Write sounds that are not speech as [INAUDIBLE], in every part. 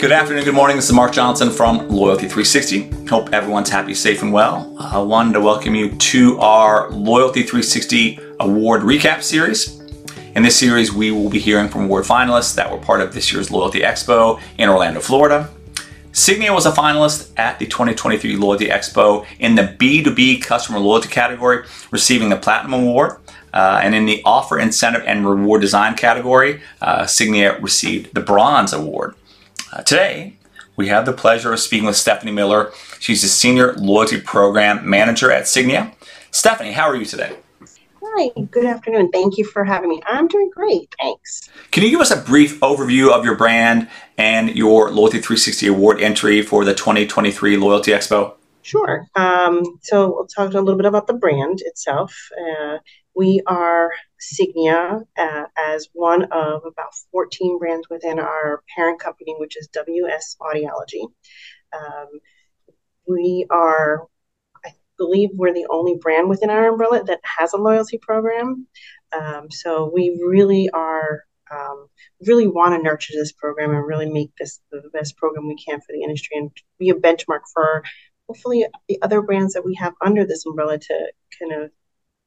Good afternoon, good morning. This is Mark Johnson from Loyalty 360. Hope everyone's happy, safe, and well. I wanted to welcome you to our Loyalty 360 Award Recap Series. In this series, we will be hearing from award finalists that were part of this year's Loyalty Expo in Orlando, Florida. Signia was a finalist at the 2023 Loyalty Expo in the B2B customer loyalty category, receiving the Platinum Award. Uh, and in the offer, incentive, and reward design category, uh, Signia received the Bronze Award. Uh, today, we have the pleasure of speaking with Stephanie Miller. She's the Senior Loyalty Program Manager at Signia. Stephanie, how are you today? Hi, good afternoon. Thank you for having me. I'm doing great. Thanks. Can you give us a brief overview of your brand and your Loyalty 360 Award entry for the 2023 Loyalty Expo? Sure. Um, so we'll talk a little bit about the brand itself. Uh, we are Signia uh, as one of about 14 brands within our parent company, which is WS Audiology. Um, we are, I believe, we're the only brand within our umbrella that has a loyalty program. Um, so we really are, um, really want to nurture this program and really make this the best program we can for the industry and be a benchmark for hopefully the other brands that we have under this umbrella to kind of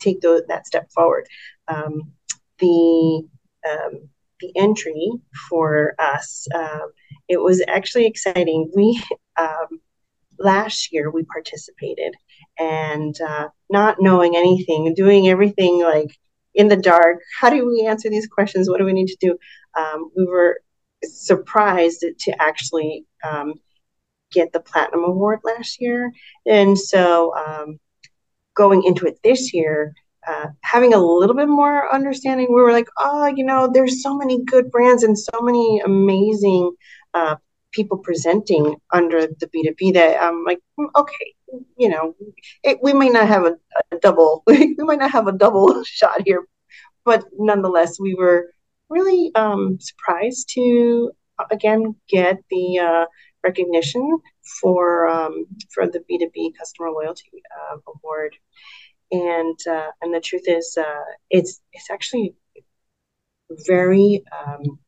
take those, that step forward. Um, the um, the entry for us, um, it was actually exciting. We um, last year we participated, and uh, not knowing anything, doing everything like in the dark. How do we answer these questions? What do we need to do? Um, we were surprised to actually um, get the platinum award last year, and so um, going into it this year, uh, having a little bit more understanding, we were like, oh, you know, there's so many good brands and so many amazing uh, people presenting under the B2B that I'm like, mm, okay, you know, it, we may not have a, a double, [LAUGHS] we might not have a double [LAUGHS] shot here, but nonetheless, we were really um, surprised to again get the uh, recognition for um, for the B2B Customer Loyalty uh, Award. And uh, and the truth is, uh, it's it's actually very um,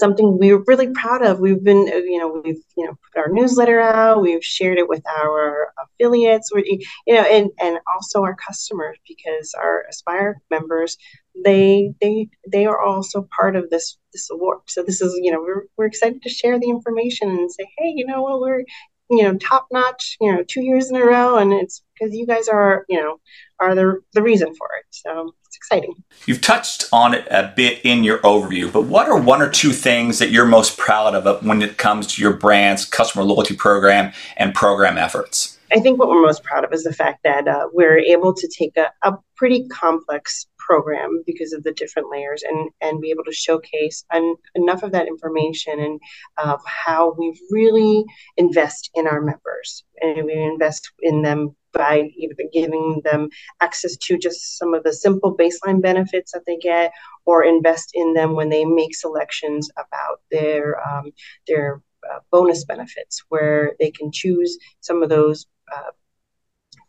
something we are really proud of. We've been, uh, you know, we've you know put our newsletter out. We've shared it with our affiliates, you know, and and also our customers because our Aspire members, they they they are also part of this this award. So this is, you know, we're we're excited to share the information and say, hey, you know what, we're you know top notch you know two years in a row and it's because you guys are you know are the the reason for it so exciting. You've touched on it a bit in your overview but what are one or two things that you're most proud of when it comes to your brand's customer loyalty program and program efforts? I think what we're most proud of is the fact that uh, we're able to take a, a pretty complex program because of the different layers and and be able to showcase an, enough of that information and of how we really invest in our members. And we invest in them by either giving them access to just some of the simple baseline benefits that they get or invest in them when they make selections about their um, their uh, bonus benefits where they can choose some of those uh,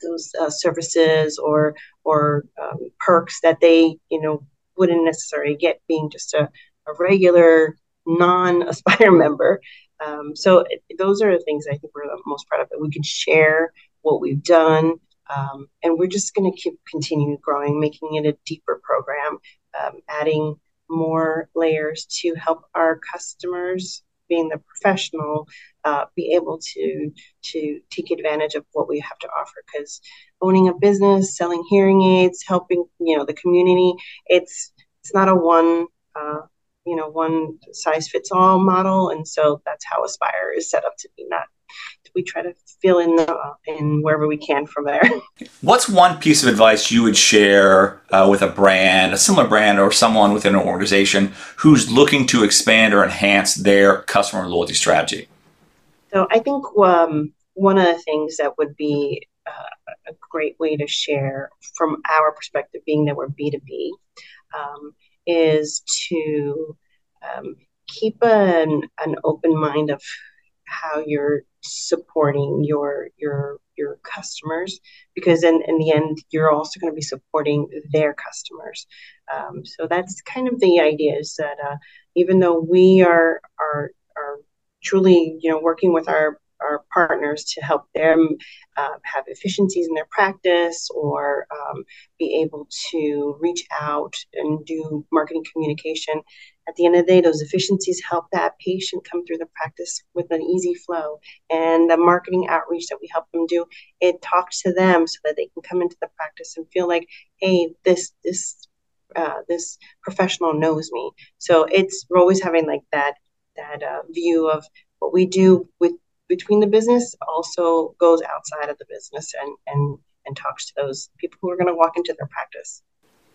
those uh, services or or um, perks that they you know wouldn't necessarily get being just a, a regular non-aspire [LAUGHS] member. Um, so it, those are the things i think we're the most proud of that we can share what we've done um, and we're just going to keep continue growing making it a deeper program um, adding more layers to help our customers being the professional, uh, be able to to take advantage of what we have to offer. Because owning a business, selling hearing aids, helping you know the community, it's it's not a one uh, you know one size fits all model, and so that's how Aspire is set up to be. Not we try to fill in the, in wherever we can from there. [LAUGHS] What's one piece of advice you would share uh, with a brand, a similar brand, or someone within an organization who's looking to expand or enhance their customer loyalty strategy? So I think um, one of the things that would be uh, a great way to share from our perspective, being that we're B2B, um, is to um, keep an, an open mind of how you're supporting your your your customers because in, in the end you're also going to be supporting their customers um, so that's kind of the idea is that uh, even though we are are are truly, you know, working with our our partners to help them uh, have efficiencies in their practice or um, be able to reach out and do marketing communication. At the end of the day, those efficiencies help that patient come through the practice with an easy flow. And the marketing outreach that we help them do, it talks to them so that they can come into the practice and feel like, hey, this this uh, this professional knows me. So it's we're always having like that that uh, view of what we do with between the business also goes outside of the business and and and talks to those people who are going to walk into their practice.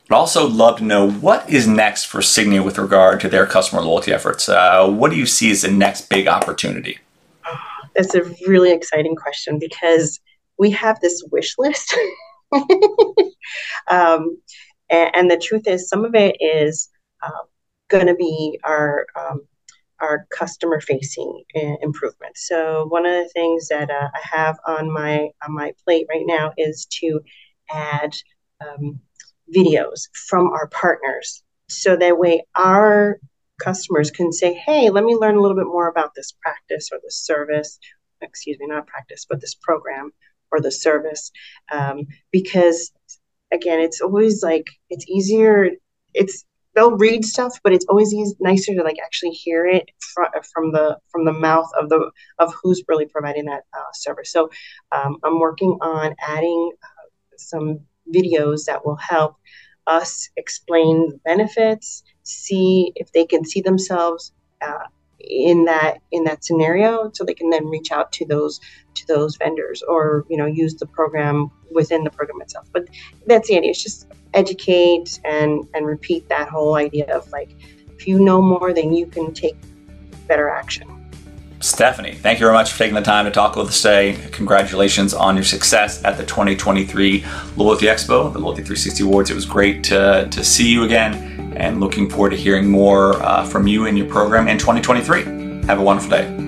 I'd also love to know what is next for Signia with regard to their customer loyalty efforts. Uh, what do you see as the next big opportunity? Oh, that's a really exciting question because we have this wish list. [LAUGHS] um, and, and, the truth is, some of it is uh, going to be our um, our customer facing improvements. So one of the things that uh, I have on my on my plate right now is to add um, videos from our partners, so that way our customers can say, "Hey, let me learn a little bit more about this practice or this service." Excuse me, not practice, but this program or the service, um, because again, it's always like it's easier. It's they'll read stuff, but it's always nicer to like actually hear it from, from the from the mouth of the of who's really providing that uh, service. So um, I'm working on adding uh, some videos that will help us explain the benefits, see if they can see themselves uh, in that in that scenario, so they can then reach out to those to those vendors or you know use the program within the program itself. But that's the idea. It's just educate and and repeat that whole idea of like if you know more then you can take better action Stephanie, thank you very much for taking the time to talk with us today. Congratulations on your success at the 2023 Loyalty Expo, the Loyalty 360 Awards. It was great to, to see you again and looking forward to hearing more uh, from you and your program in 2023. Have a wonderful day.